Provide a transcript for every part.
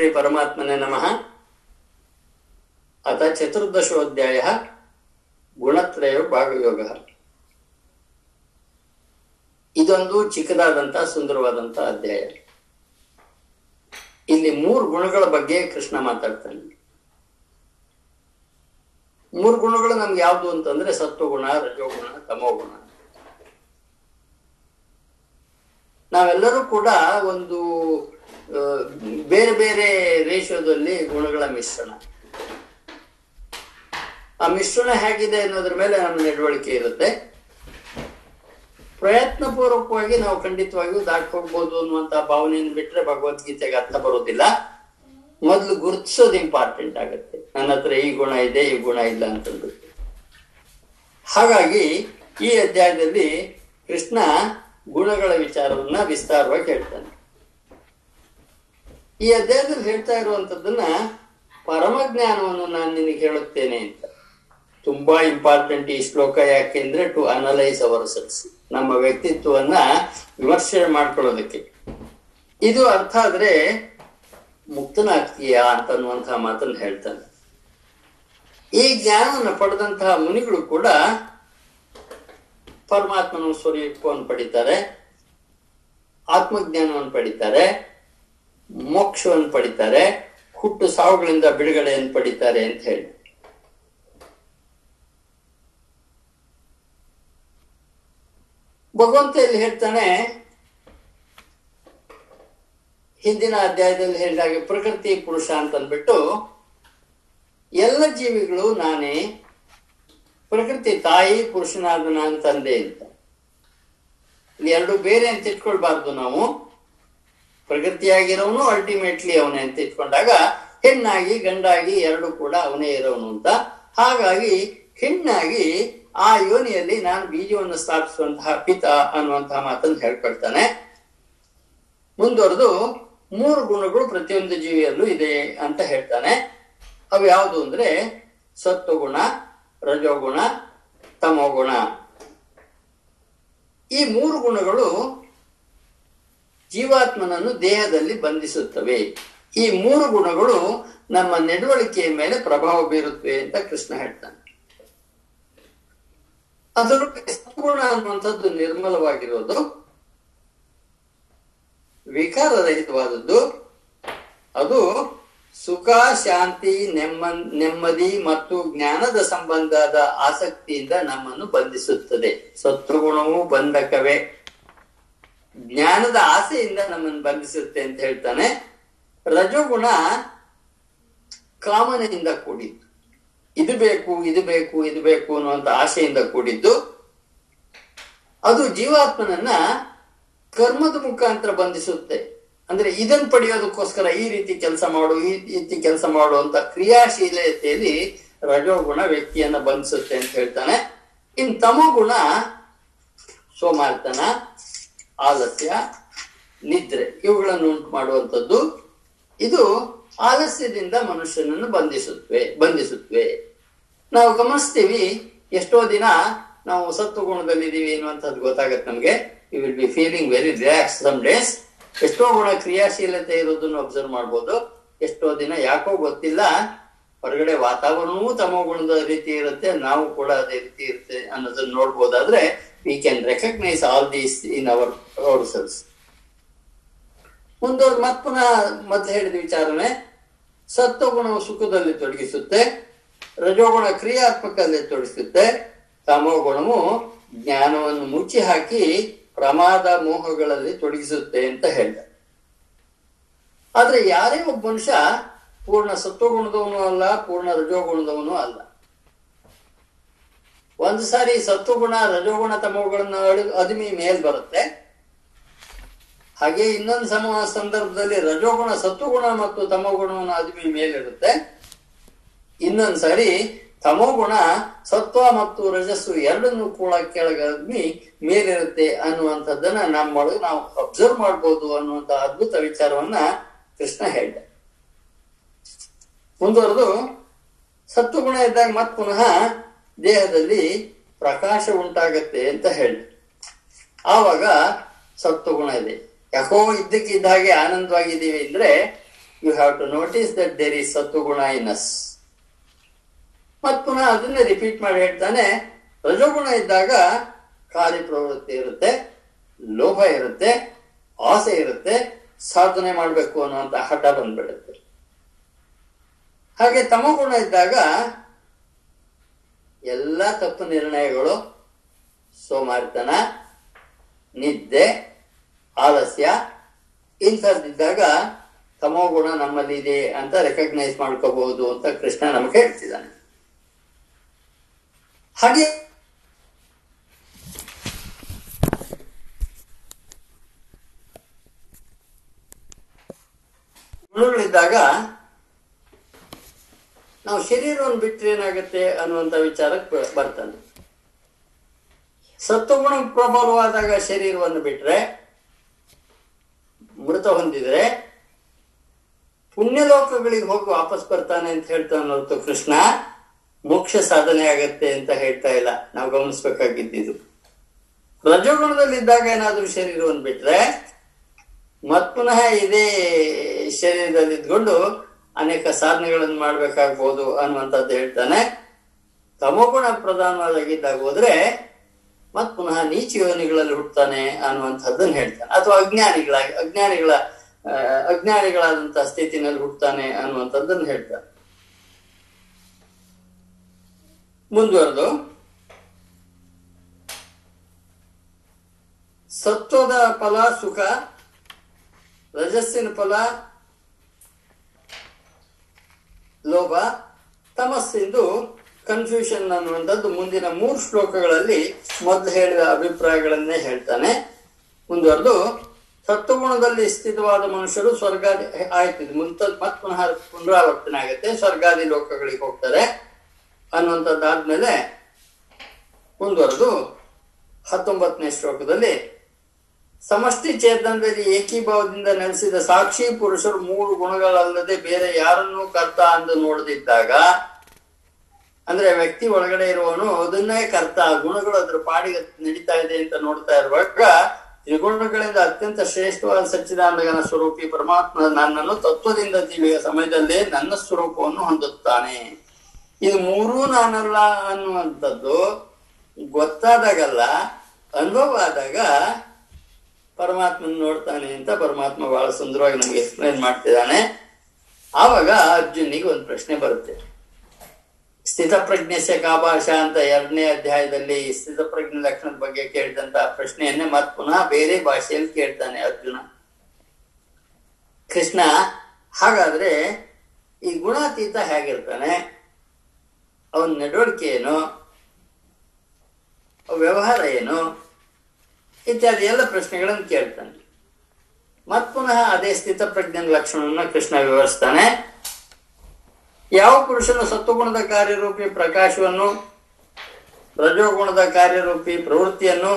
ಶ್ರೀ ಪರಮಾತ್ಮನೇ ನಮಃ. ಅಥ ಚತುರ್ದಶೋಧ್ಯಾಯ ಗುಣತ್ರಯ ಭಾಗಯೋಗ ಇದೊಂದು ಚಿಕ್ಕದಾದಂತಹ ಸುಂದರವಾದಂತಹ ಅಧ್ಯಾಯ. ಇಲ್ಲಿ ಮೂರು ಗುಣಗಳ ಬಗ್ಗೆ ಕೃಷ್ಣ ಮಾತಾಡ್ತಾನೆ. ಮೂರು ಗುಣಗಳು ನಮ್ಗೆ ಯಾವುದು ಅಂತಂದ್ರೆ ಸತ್ವಗುಣ, ರಜೋಗುಣ, ತಮೋಗುಣ. ನಾವೆಲ್ಲರೂ ಕೂಡ ಒಂದು ಬೇರೆ ಬೇರೆ ರೇಷದಲ್ಲಿ ಗುಣಗಳ ಮಿಶ್ರಣ. ಆ ಮಿಶ್ರಣ ಹೇಗಿದೆ ಅನ್ನೋದ್ರ ಮೇಲೆ ನಮ್ಮ ನಡವಳಿಕೆ ಇರುತ್ತೆ. ಪ್ರಯತ್ನ ಪೂರ್ವಕವಾಗಿ ನಾವು ಖಂಡಿತವಾಗಿಯೂ ಹೋಗ್ಬೋದು ಅನ್ನುವಂತ ಭಾವನೆಯನ್ನು ಬಿಟ್ರೆ ಭಗವದ್ಗೀತೆಗೆ ಅರ್ಥ ಬರೋದಿಲ್ಲ. ಮೊದಲು ಗುರುತಿಸೋದು ಇಂಪಾರ್ಟೆಂಟ್ ಆಗುತ್ತೆ. ನನ್ನ ಹತ್ರ ಈ ಗುಣ ಇದೆ, ಈ ಗುಣ ಇಲ್ಲ ಅಂತಂದ್ಬಿಟ್ಟು. ಹಾಗಾಗಿ ಈ ಅಧ್ಯಾಯದಲ್ಲಿ ಕೃಷ್ಣ ಗುಣಗಳ ವಿಚಾರವನ್ನ ವಿಸ್ತಾರವಾಗಿ ಹೇಳ್ತಾನೆ. ಈ ಅಧ್ಯಾಯದಲ್ಲಿ ಹೇಳ್ತಾ ಇರುವಂತದ್ದನ್ನ ಪರಮಜ್ಞಾನವನ್ನು ನಾನು ನಿನಗೆ ಹೇಳುತ್ತೇನೆ ಅಂತ. ತುಂಬಾ ಇಂಪಾರ್ಟೆಂಟ್ ಈ ಶ್ಲೋಕ ಯಾಕೆಂದ್ರೆ ಟು ಅನಲೈಸ್ ಅವರ್ ಸೆಲ್ಸ್ ನಮ್ಮ ವ್ಯಕ್ತಿತ್ವವನ್ನ ವಿಮರ್ಶೆ ಮಾಡ್ಕೊಳ್ಳೋದಕ್ಕೆ. ಇದು ಅರ್ಥ ಆದ್ರೆ ಮುಕ್ತನಾಗ್ತೀಯಾ ಅಂತನ್ನುವಂತಹ ಮಾತನ್ನು ಹೇಳ್ತಾನೆ. ಈ ಜ್ಞಾನವನ್ನು ಪಡೆದಂತಹ ಮುನಿಗಳು ಕೂಡ ಪರಮಾತ್ಮನ ಸ್ವರೂಪವನ್ನು ಪಡಿತಾರೆ, ಆತ್ಮಜ್ಞಾನವನ್ನು ಪಡಿತಾರೆ, ಮೋಕ್ಷವನ್ನು ಪಡಿತಾರೆ, ಹುಟ್ಟು ಸಾವುಗಳಿಂದ ಬಿಡುಗಡೆಯನ್ನು ಪಡಿತಾರೆ ಅಂತ ಹೇಳಿ. ಭಗವಂತ ಇಲ್ಲಿ ಹೇಳ್ತಾನೆ, ಹಿಂದಿನ ಅಧ್ಯಾಯದಲ್ಲಿ ಹೇಳಿದಾಗೆ ಪ್ರಕೃತಿ ಪುರುಷ ಅಂತ ಅಂದ್ಬಿಟ್ಟು ಎಲ್ಲ ಜೀವಿಗಳು ನಾನೇ ಪ್ರಕೃತಿ ತಾಯಿ ಪುರುಷನಾದ ನಾನು ತಂದೆ ಅಂತ. ಇಲ್ಲಿ ಎರಡು ಬೇರೆ ಅಂತ ಇಟ್ಕೊಳ್ಬಾರ್ದು ನಾವು. ಪ್ರಕೃತಿಯಾಗಿರೋನು ಅಲ್ಟಿಮೇಟ್ಲಿ ಅವನೇ ಅಂತ ಇಟ್ಕೊಂಡಾಗ ಹೆಣ್ಣಾಗಿ, ಗಂಡಾಗಿ ಎರಡು ಕೂಡ ಅವನೇ ಇರೋನು ಅಂತ. ಹಾಗಾಗಿ ಹೆಣ್ಣಾಗಿ ಆ ಯೋನಿಯಲ್ಲಿ ನಾನು ಬೀಜವನ್ನು ಸ್ಥಾಪಿಸುವಂತಹ ಪಿತ ಅನ್ನುವಂತಹ ಮಾತನ್ನು ಹೇಳ್ಕೊಳ್ತಾನೆ. ಮುಂದುವರೆದು ಮೂರು ಗುಣಗಳು ಪ್ರತಿಯೊಂದು ಜೀವಿಯಲ್ಲೂ ಇದೆ ಅಂತ ಹೇಳ್ತಾನೆ. ಅವು ಯಾವುದು ಅಂದ್ರೆ ಸತ್ವಗುಣ ರಜೋಗುಣ, ತಮೋಗುಣ. ಈ ಮೂರು ಗುಣಗಳು ಜೀವಾತ್ಮನನ್ನು ದೇಹದಲ್ಲಿ ಬಂಧಿಸುತ್ತವೆ. ಈ ಮೂರು ಗುಣಗಳು ನಮ್ಮ ನಡವಳಿಕೆಯ ಮೇಲೆ ಪ್ರಭಾವ ಬೀರುತ್ತವೆ ಅಂತ ಕೃಷ್ಣ ಹೇಳ್ತಾನೆ. ಅದರ ಸದ್ಗುಣ ಅನ್ನುವಂಥದ್ದು ನಿರ್ಮಲವಾಗಿರೋದು, ವಿಕಾರರಹಿತವಾದದ್ದು. ಅದು ಸುಖ, ಶಾಂತಿ, ನೆಮ್ಮ, ನೆಮ್ಮದಿ ಮತ್ತು ಜ್ಞಾನದ ಸಂಬಂಧದ ಆಸಕ್ತಿಯಿಂದ ನಮ್ಮನ್ನು ಬಂಧಿಸುತ್ತದೆ. ಶತ್ರುಗುಣವು ಬಂಧಕವೇ. ಜ್ಞಾನದ ಆಸೆಯಿಂದ ನಮ್ಮನ್ನು ಬಂಧಿಸುತ್ತೆ ಅಂತ ಹೇಳ್ತಾನೆ. ರಜೋಗುಣ ಕಾಮನೆಯಿಂದ ಕೂಡಿದ್ದು. ಇದು ಬೇಕು ಇದು ಬೇಕು ಇದು ಬೇಕು ಅನ್ನುವಂತ ಆಸೆಯಿಂದ ಕೂಡಿದ್ದು. ಅದು ಜೀವಾತ್ಮನನ್ನ ಕರ್ಮದ ಮುಖಾಂತರ ಬಂಧಿಸುತ್ತೆ. ಅಂದ್ರೆ ಇದನ್ನು ಪಡೆಯೋದಕ್ಕೋಸ್ಕರ ಈ ರೀತಿ ಕೆಲಸ ಮಾಡು, ಈ ರೀತಿ ಕೆಲಸ ಮಾಡು ಅಂತ ಕ್ರಿಯಾಶೀಲತೆಯಲ್ಲಿ ರಜೋಗುಣ ವ್ಯಕ್ತಿಯನ್ನ ಬಂಧಿಸುತ್ತೆ ಅಂತ ಹೇಳ್ತಾನೆ. ಇನ್ ತಮೋಗುಣ ಸೋಮಾರ್ತನ, ಆಲಸ್ಯ, ನಿದ್ರೆ ಇವುಗಳನ್ನು ಉಂಟು ಮಾಡುವಂಥದ್ದು. ಇದು ಆಲಸ್ಯದಿಂದ ಮನುಷ್ಯನನ್ನು ಬಂಧಿಸುತ್ತವೆ ಬಂಧಿಸುತ್ತವೆ ನಾವು ಗಮನಿಸ್ತೀವಿ, ಎಷ್ಟೋ ದಿನ ನಾವು ಸತ್ವಗುಣದಲ್ಲಿದ್ದೀವಿ ಅನ್ನುವಂಥದ್ದು ಗೊತ್ತಾಗತ್ತೆ ನಮಗೆ. You will be feeling very relax some days ಎಷ್ಟೋ ಗುಣ ಕ್ರಿಯಾಶೀಲತೆ ಇರೋದನ್ನು ಅಬ್ಸರ್ವ್ ಮಾಡ್ಬೋದು. ಎಷ್ಟೋ ದಿನ ಯಾಕೋ ಗೊತ್ತಿಲ್ಲ. ಹೊರಗಡೆ ವಾತಾವರಣವೂ ತಮ್ಮ ಗುಣದ ರೀತಿ ಇರುತ್ತೆ, ನಾವು ಕೂಡ ಅದೇ ರೀತಿ ಇರುತ್ತೆ ಅನ್ನೋದನ್ನ ನೋಡ್ಬೋದಾದ್ರೆ we can recognise all these in our ourselves ಮುಂದೋದ್ ಮತ್ ಪುನಃ ಮತ್ತೆ ಹೇಳಿದ ವಿಚಾರನೆ ಸತ್ವಗುಣವು ಸುಖದಲ್ಲಿ ತೊಡಗಿಸುತ್ತೆ, ರಜೋಗುಣ ಕ್ರಿಯಾತ್ಮಕದಲ್ಲಿ ತೊಡಗಿಸುತ್ತೆ. ತಮೋಗುಣವು ಜ್ಞಾನವನ್ನು ಮುಚ್ಚಿ ಹಾಕಿ ಪ್ರಮಾದ ಮೋಹಗಳಲ್ಲಿ ತೊಡಗಿಸುತ್ತೆ ಅಂತ ಹೇಳ್ದ. ಆದ್ರೆ ಯಾರೇ ಒಬ್ಬ ಮನುಷ್ಯ ಪೂರ್ಣ ಸತ್ವಗುಣದವನು ಅಲ್ಲ, ಪೂರ್ಣ ರಜೋಗುಣದವನು ಅಲ್ಲ. ಒಂದು ಸಾರಿ ಸತ್ವಗುಣ, ರಜೋಗುಣ ತಮಗಳನ್ನ ಅದಿಮಿ ಮೇಲ್ ಬರುತ್ತೆ. ಹಾಗೆ ಇನ್ನೊಂದು ಸಮ ಸಂದರ್ಭದಲ್ಲಿ ರಜೋಗುಣ, ಸತ್ವಗುಣ ಮತ್ತು ತಮೋಗುಣವನ್ನು ಅದಿಮಿ ಮೇಲಿರುತ್ತೆ ಇನ್ನೊಂದ್ ಸಾರಿ ತಮೋಗುಣ ಸತ್ವ ಮತ್ತು ರಜಸ್ಸು ಎರಡನ್ನೂ ಕೂಡ ಕೆಳಗದ್ಮಿ ಮೇಲಿರುತ್ತೆ ಅನ್ನುವಂಥದ್ದನ್ನ ನಮ್ಮೊಳಗೆ ನಾವು ಅಬ್ಸರ್ವ್ ಮಾಡ್ಬೋದು ಅನ್ನುವಂತ ಅದ್ಭುತ ವಿಚಾರವನ್ನ ಕೃಷ್ಣ ಹೇಳಿದ. ಮುಂದುವರೆದು, ಸತ್ವಗುಣ ಇದ್ದಾಗ ಮತ್ ಪುನಃ ದೇಹದಲ್ಲಿ ಪ್ರಕಾಶ ಉಂಟಾಗತ್ತೆ ಅಂತ ಹೇಳಿ ಆವಾಗ ಸತ್ವಗುಣ ಇದೆ. ಯಾಕೋ ಇದ್ದಕ್ಕಿದ್ದ ಹಾಗೆ ಆನಂದವಾಗಿದ್ದೀವಿ ಅಂದ್ರೆ you have to notice that there is ಸತ್ವಗುಣ ಇನ್ ಮತ್ ಪುನಃ ಅದನ್ನೇ ರಿಪೀಟ್ ಮಾಡಿ ಹೇಳ್ತಾನೆ, ರಜೋಗುಣ ಇದ್ದಾಗ ಕಾರ್ಯಪ್ರವೃತ್ತಿ ಇರುತ್ತೆ, ಲೋಭ ಇರುತ್ತೆ, ಆಸೆ ಇರುತ್ತೆ, ಸಾಧನೆ ಮಾಡಬೇಕು ಅನ್ನುವಂತ ಹಠ ಬಂದ್ಬಿಡುತ್ತೆ. ಹಾಗೆ ತಮಗುಣ ಇದ್ದಾಗ ಎಲ್ಲ ತಪ್ಪು ನಿರ್ಣಯಗಳು, ಸೋಮಾರಿತನ, ನಿದ್ದೆ, ಆಲಸ್ಯ ಇಂಥದ್ದಿದ್ದಾಗ ತಮೋಗುಣ ನಮ್ಮಲ್ಲಿ ಇದೆ ಅಂತ ರೆಕಗ್ನೈಸ್ ಮಾಡ್ಕೋಬಹುದು ಅಂತ ಕೃಷ್ಣ ನಮಗೆ ಹೇಳ್ತಿದ್ದಾನೆ. ಹಾಗೆ. ಗುಣಗಳಿದ್ದಾಗ ನಾವು ಶರೀರವನ್ನು ಬಿಟ್ಟರೆ ಏನಾಗುತ್ತೆ ಅನ್ನುವಂತ ವಿಚಾರಕ್ಕೆ ಬರ್ತಾನೆ ಸತ್ವಗುಣ ಪ್ರಬಲವಾದಾಗ ಶರೀರವನ್ನು ಬಿಟ್ರೆ ಮೃತ ಹೊಂದಿದ್ರೆ ಪುಣ್ಯಲೋಕಗಳಿಗೆ ಹೋಗಿ ವಾಪಸ್ ಬರ್ತಾನೆ ಅಂತ ಹೇಳ್ತಾನೆ ಹೊರತು ಕೃಷ್ಣ. ಮೋಕ್ಷ ಸಾಧನೆ ಆಗತ್ತೆ ಅಂತ ಹೇಳ್ತಾ ಇಲ್ಲ. ನಾವು ಗಮನಿಸ್ಬೇಕಾಗಿದ್ದು ರಜಗುಣದಲ್ಲಿದ್ದಾಗ ಏನಾದ್ರೂ ಶರೀರವನ್ನು ಬಿಟ್ರೆ, ಮತ್ ಪುನಃ ಇದೇ ಶರೀರದಲ್ಲಿ ಇದ್ಕೊಂಡು ಅನೇಕ ಸಾಧನೆಗಳನ್ನು ಮಾಡ್ಬೇಕಾಗ್ಬೋದು ಅನ್ನುವಂಥದ್ದು ಹೇಳ್ತಾನೆ. ತಮೋಗುಣ ಪ್ರಧಾನವಾಗಿದ್ದಾಗ ಹೋದ್ರೆ ಮತ್ ಪುನಃ ನೀಚ ಯೋನಿಗಳಲ್ಲಿ ಹುಟ್ಟುತ್ತಾನೆ ಅನ್ನುವಂಥದ್ದನ್ನು ಹೇಳ್ತಾನೆ. ಅಥವಾ ಅಜ್ಞಾನಿಗಳಾಗಿ, ಅಜ್ಞಾನಿಗಳ ಅಜ್ಞಾನಿಗಳಾದಂತಹ ಸ್ಥಿತಿನಲ್ಲಿ ಹುಟ್ಟುತ್ತಾನೆ ಅನ್ನುವಂಥದ್ದನ್ನು ಹೇಳ್ತಾನೆ. ಮುಂದುವರೆದು. ಸತ್ವದ ಫಲ ಸುಖ, ರಜಸ್ಸಿನ ಫಲ, ಲೋಭ, ತಮಸ್ಸಿಂದು ಕನ್ಫ್ಯೂಷನ್ ಅನ್ನುವಂಥದ್ದು ಮುಂದಿನ ಮೂರು ಶ್ಲೋಕಗಳಲ್ಲಿ ಮೊದಲು ಹೇಳಿದ ಅಭಿಪ್ರಾಯಗಳನ್ನೇ ಹೇಳ್ತಾನೆ. ಮುಂದುವರೆದು, ಸತ್ವಗುಣದಲ್ಲಿ ಸ್ಥಿತವಾದ ಮನುಷ್ಯರು ಸ್ವರ್ಗಾದಿ ಆಯ್ತು ಮುಂತ ಮತ್ ಪುನಃ ಪುನರಾವರ್ತನೆ ಆಗುತ್ತೆ. ಸ್ವರ್ಗಾದಿ ಲೋಕಗಳಿಗೆ ಹೋಗ್ತಾರೆ. ಅನ್ನುವಂಥದ್ದಾದ್ಮೇಲೆ ಮುಂದುವರೆದು ಹತ್ತೊಂಬತ್ತನೇ ಶ್ಲೋಕದಲ್ಲಿ, ಸಮಷ್ಟಿ ಚೇತನದಲ್ಲಿ ಏಕೀಭಾವದಿಂದ ನೆಲೆಸಿದ ಸಾಕ್ಷಿ ಪುರುಷರು ಮೂರು ಗುಣಗಳಲ್ಲದೆ ಬೇರೆ ಯಾರನ್ನೂ ಕರ್ತ ಅಂದು ನೋಡದಿದ್ದಾಗ, ಅಂದ್ರೆ ವ್ಯಕ್ತಿ ಒಳಗಡೆ ಇರುವವನು ಅದನ್ನೇ ಕರ್ತ, ಗುಣಗಳು ಅದ್ರ ಪಾಡಿಗೆ ನಡೀತಾ ಇದೆ ಅಂತ ನೋಡ್ತಾ ಇರುವಾಗ ತ್ರಿಗುಣಗಳಿಂದ ಅತ್ಯಂತ ಶ್ರೇಷ್ಠವಾದ ಸಚ್ಚಿದಾನಂದಗನ ಸ್ವರೂಪಿ ಪರಮಾತ್ಮ ನನ್ನನ್ನು ತತ್ವದಿಂದ ತಿಳಿಯುವ ಸಮಯದಲ್ಲೇ ನನ್ನ ಸ್ವರೂಪವನ್ನು ಹೊಂದುತ್ತಾನೆ. ಇದು ಮೂರೂ ನಾನಲ್ಲ ಅನ್ನುವಂಥದ್ದು ಗೊತ್ತಾದಾಗಲ್ಲ, ಅನುಭವ ಆದಾಗ ಪರಮಾತ್ಮನ ನೋಡ್ತಾನೆ ಅಂತ ಪರಮಾತ್ಮ ಬಹಳ ಸುಂದರವಾಗಿ ನಮ್ಗೆ ಎಕ್ಸ್ಪ್ಲೈನ್ ಮಾಡ್ತಿದ್ದಾನೆ. ಆವಾಗ ಅರ್ಜುನಿಗೆ ಒಂದು ಪ್ರಶ್ನೆ ಬರುತ್ತೆ. ಸ್ಥಿತಪ್ರಜ್ಞಸ್ಯ ಕಾಭಾಷ ಅಂತ ಎರಡನೇ ಅಧ್ಯಾಯದಲ್ಲಿ ಸ್ಥಿತಪ್ರಜ್ಞೆ ಲಕ್ಷಣದ ಬಗ್ಗೆ ಕೇಳಿದಂತ ಪ್ರಶ್ನೆಯನ್ನೇ ಮತ್ ಪುನಃ ಬೇರೆ ಭಾಷೆಯಲ್ಲಿ ಕೇಳ್ತಾನೆ ಅರ್ಜುನ. ಕೃಷ್ಣ, ಹಾಗಾದ್ರೆ ಈ ಗುಣಾತೀತ ಹೇಗಿರ್ತಾನೆ? ಅವನ ನಡವಳಿಕೆ ಏನು, ವ್ಯವಹಾರ ಏನು, ಇತ್ಯಾದಿ ಎಲ್ಲ ಪ್ರಶ್ನೆಗಳನ್ನು ಕೇಳ್ತಾನೆ. ಮತ್ ಪುನಃ ಅದೇ ಸ್ಥಿತ ಪ್ರಜ್ಞೆ ಲಕ್ಷಣವನ್ನು ಕೃಷ್ಣ ವಿವರಿಸ್ತಾನೆ. ಯಾವ ಪುರುಷನು ಸತ್ವಗುಣದ ಕಾರ್ಯರೂಪಿ ಪ್ರಕಾಶವನ್ನು, ರಜೋಗುಣದ ಕಾರ್ಯರೂಪಿ ಪ್ರವೃತ್ತಿಯನ್ನು,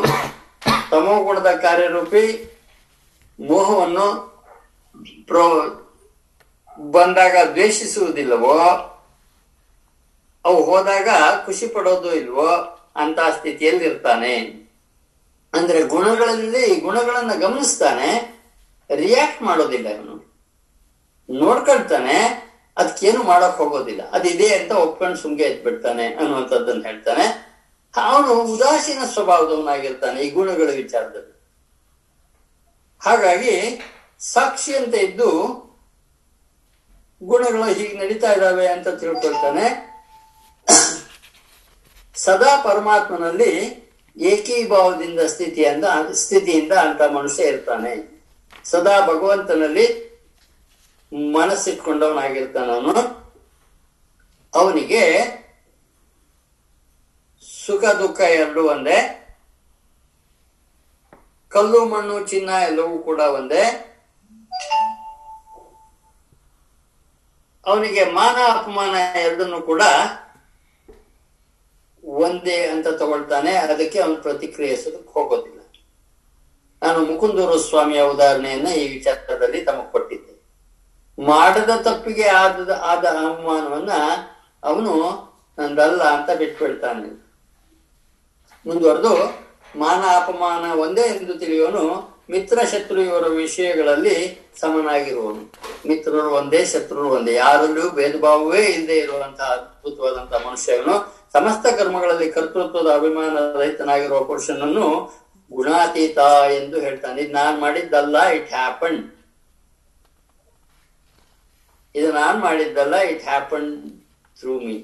ತಮೋಗುಣದ ಕಾರ್ಯರೂಪಿ ಮೋಹವನ್ನು ಪ್ರೋ ಬಂದಾಗ ದ್ವೇಷಿಸುವುದಿಲ್ಲವೋ ಅವು ಹೋದಾಗ ಖುಷಿ ಪಡೋದು ಇಲ್ವೋ ಅಂತ ಸ್ಥಿತಿಯಲ್ಲಿ ಇರ್ತಾನೆ. ಅಂದ್ರೆ ಗುಣಗಳಲ್ಲಿ, ಗುಣಗಳನ್ನ ಗಮನಿಸ್ತಾನೆ ರಿಯಾಕ್ಟ್ ಮಾಡೋದಿಲ್ಲ ಇವನು. ನೋಡ್ಕೊಳ್ತಾನೆ ಅದಕ್ಕೇನು ಮಾಡಕ್ ಹೋಗೋದಿಲ್ಲ. ಅದಿದೆ ಅಂತ ಒಪ್ಕೊಂಡು ಸುಮ್ಗೆ ಎದ್ಬಿಡ್ತಾನೆ ಅನ್ನುವಂಥದ್ದನ್ನ ಹೇಳ್ತಾನೆ. ಅವನು ಉದಾಸೀನ ಸ್ವಭಾವದವನಾಗಿರ್ತಾನೆ ಈ ಗುಣಗಳ ವಿಚಾರದಲ್ಲಿ. ಹಾಗಾಗಿ ಸಾಕ್ಷಿ ಅಂತ ಇದ್ದು ಗುಣಗಳು ಹೀಗೆ ನಡೀತಾ ಇದ್ದಾವೆ ಅಂತ ತಿಳ್ಕೊಳ್ತಾನೆ. ಸದಾ ಪರಮಾತ್ಮನಲ್ಲಿ ಏಕೀಭಾವದಿಂದ ಸ್ಥಿತಿಯಿಂದ ಸ್ಥಿತಿಯಿಂದ ಅಂತ ಮನುಷ್ಯ ಇರ್ತಾನೆ. ಸದಾ ಭಗವಂತನಲ್ಲಿ ಮನಸ್ಸಿಟ್ಕೊಂಡವನಾಗಿರ್ತಾನ ಅವನು ಅವನಿಗೆ ಸುಖ ದುಃಖ ಎರಡು ಒಂದೇ. ಕಲ್ಲು, ಮಣ್ಣು, ಚಿನ್ನ ಎಲ್ಲವೂ ಕೂಡ ಒಂದೇ. ಅವನಿಗೆ ಮಾನ, ಅಪಮಾನ ಎರಡನ್ನು ಕೂಡ ಒಂದೇ ಅಂತ ತಗೊಳ್ತಾನೆ, ಅದಕ್ಕೆ ಅವನು ಪ್ರತಿಕ್ರಿಯಿಸೋದಕ್ಕೆ ಹೋಗೋದಿಲ್ಲ. ನಾನು ಮುಕುಂದೂರು ಸ್ವಾಮಿಯ ಉದಾಹರಣೆಯನ್ನ ಈ ವಿಚಾರದಲ್ಲಿ ತಮಗೆ ಕೊಟ್ಟಿದ್ದೆ. ಮಾಡದ ತಪ್ಪಿಗೆ ಆದ ಆದ ಅವಮಾನವನ್ನ ಅವನು ನಂದಲ್ಲ ಅಂತ ಬಿಟ್ಬಿಡ್ತಾನೆ. ಮುಂದುವರೆದು, ಮಾನ ಅಪಮಾನ ಒಂದೇ ಎಂದು ತಿಳಿಯೋನು ಮಿತ್ರ ಶತ್ರು ಇವರ ವಿಷಯಗಳಲ್ಲಿ ಸಮನಾಗಿರುವನು. ಮಿತ್ರರು ಒಂದೇ, ಶತ್ರುರು ಒಂದೇ. ಯಾರಲ್ಲೂ ಭೇದ ಭಾವವೇ ಇಲ್ಲದೆ ಇರುವಂತಹ ಅದ್ಭುತವಾದಂತಹ ಮನುಷ್ಯನು ಸಮಸ್ತ ಕರ್ಮಗಳಲ್ಲಿ ಕರ್ತೃತ್ವದ ಅಭಿಮಾನ ರಹಿತನಾಗಿರುವ ಪುರುಷನನ್ನು ಗುಣಾತೀತ ಎಂದು ಹೇಳ್ತಾನೆ. ಇದು ನಾನ್ ಮಾಡಿದ್ದಲ್ಲ ಇಟ್ ಹ್ಯಾಪನ್ ಇದು ನಾನ್ ಮಾಡಿದ್ದಲ್ಲ ಇಟ್ ಹ್ಯಾಪನ್ ಥ್ರೂ ಮೀ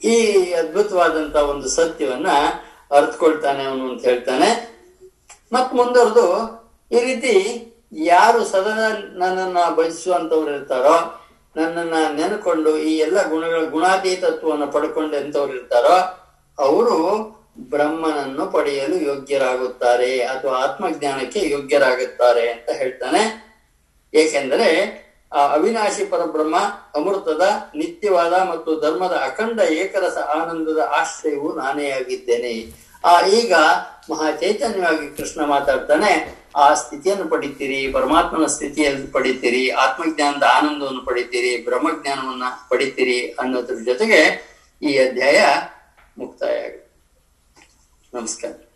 ಈ ಅದ್ಭುತವಾದಂತ ಒಂದು ಸತ್ಯವನ್ನ ಅರ್ಥಕೊಳ್ತಾನೆ ಅವನು ಅಂತ ಹೇಳ್ತಾನೆ. ಮತ್ ಮುಂದುವರೆದು ಈ ರೀತಿ ಯಾರು ಸದಾ ನನ್ನನ್ನ ಬಯಸುವಂತವ್ರು ಇರ್ತಾರೋ ನನ್ನನ್ನ ನೆನಕೊಂಡು ಈ ಎಲ್ಲ ಗುಣಗಳ ಗುಣಾತೀತತ್ವವನ್ನು ಪಡ್ಕೊಂಡು ಎಂತವ್ರು ಇರ್ತಾರೋ, ಅವರು ಬ್ರಹ್ಮನನ್ನು ಪಡೆಯಲು ಯೋಗ್ಯರಾಗುತ್ತಾರೆ ಅಥವಾ ಆತ್ಮಜ್ಞಾನಕ್ಕೆ ಯೋಗ್ಯರಾಗುತ್ತಾರೆ ಅಂತ ಹೇಳ್ತಾನೆ. ಏಕೆಂದರೆ, ಆ ಅವಿನಾಶಿ ಪರಬ್ರಹ್ಮ ಅಮೃತದ ನಿತ್ಯವಾದ ಮತ್ತು ಧರ್ಮದ ಅಖಂಡ ಏಕರಸ ಆನಂದದ ಆಶ್ರಯವು ನಾನೇ ಆಗಿದ್ದೇನೆ. ಆ ಈಗ ಮಹಾ ಚೈತನ್ಯವಾಗಿ ಕೃಷ್ಣ ಮಾತಾಡ್ತಾನೆ ಆ ಸ್ಥಿತಿಯನ್ನು ಪಡಿತೀರಿ, ಪರಮಾತ್ಮನ ಸ್ಥಿತಿಯಲ್ಲಿ ಪಡಿತೀರಿ, ಆತ್ಮಜ್ಞಾನದ ಆನಂದವನ್ನು ಪಡಿತೀರಿ, ಬ್ರಹ್ಮಜ್ಞಾನವನ್ನ ಪಡಿತೀರಿ ಅನ್ನೋದ್ರ ಜೊತೆಗೆ ಈ ಅಧ್ಯಾಯ ಮುಕ್ತಾಯ ಆಗುತ್ತೆ. ನಮಸ್ಕಾರ.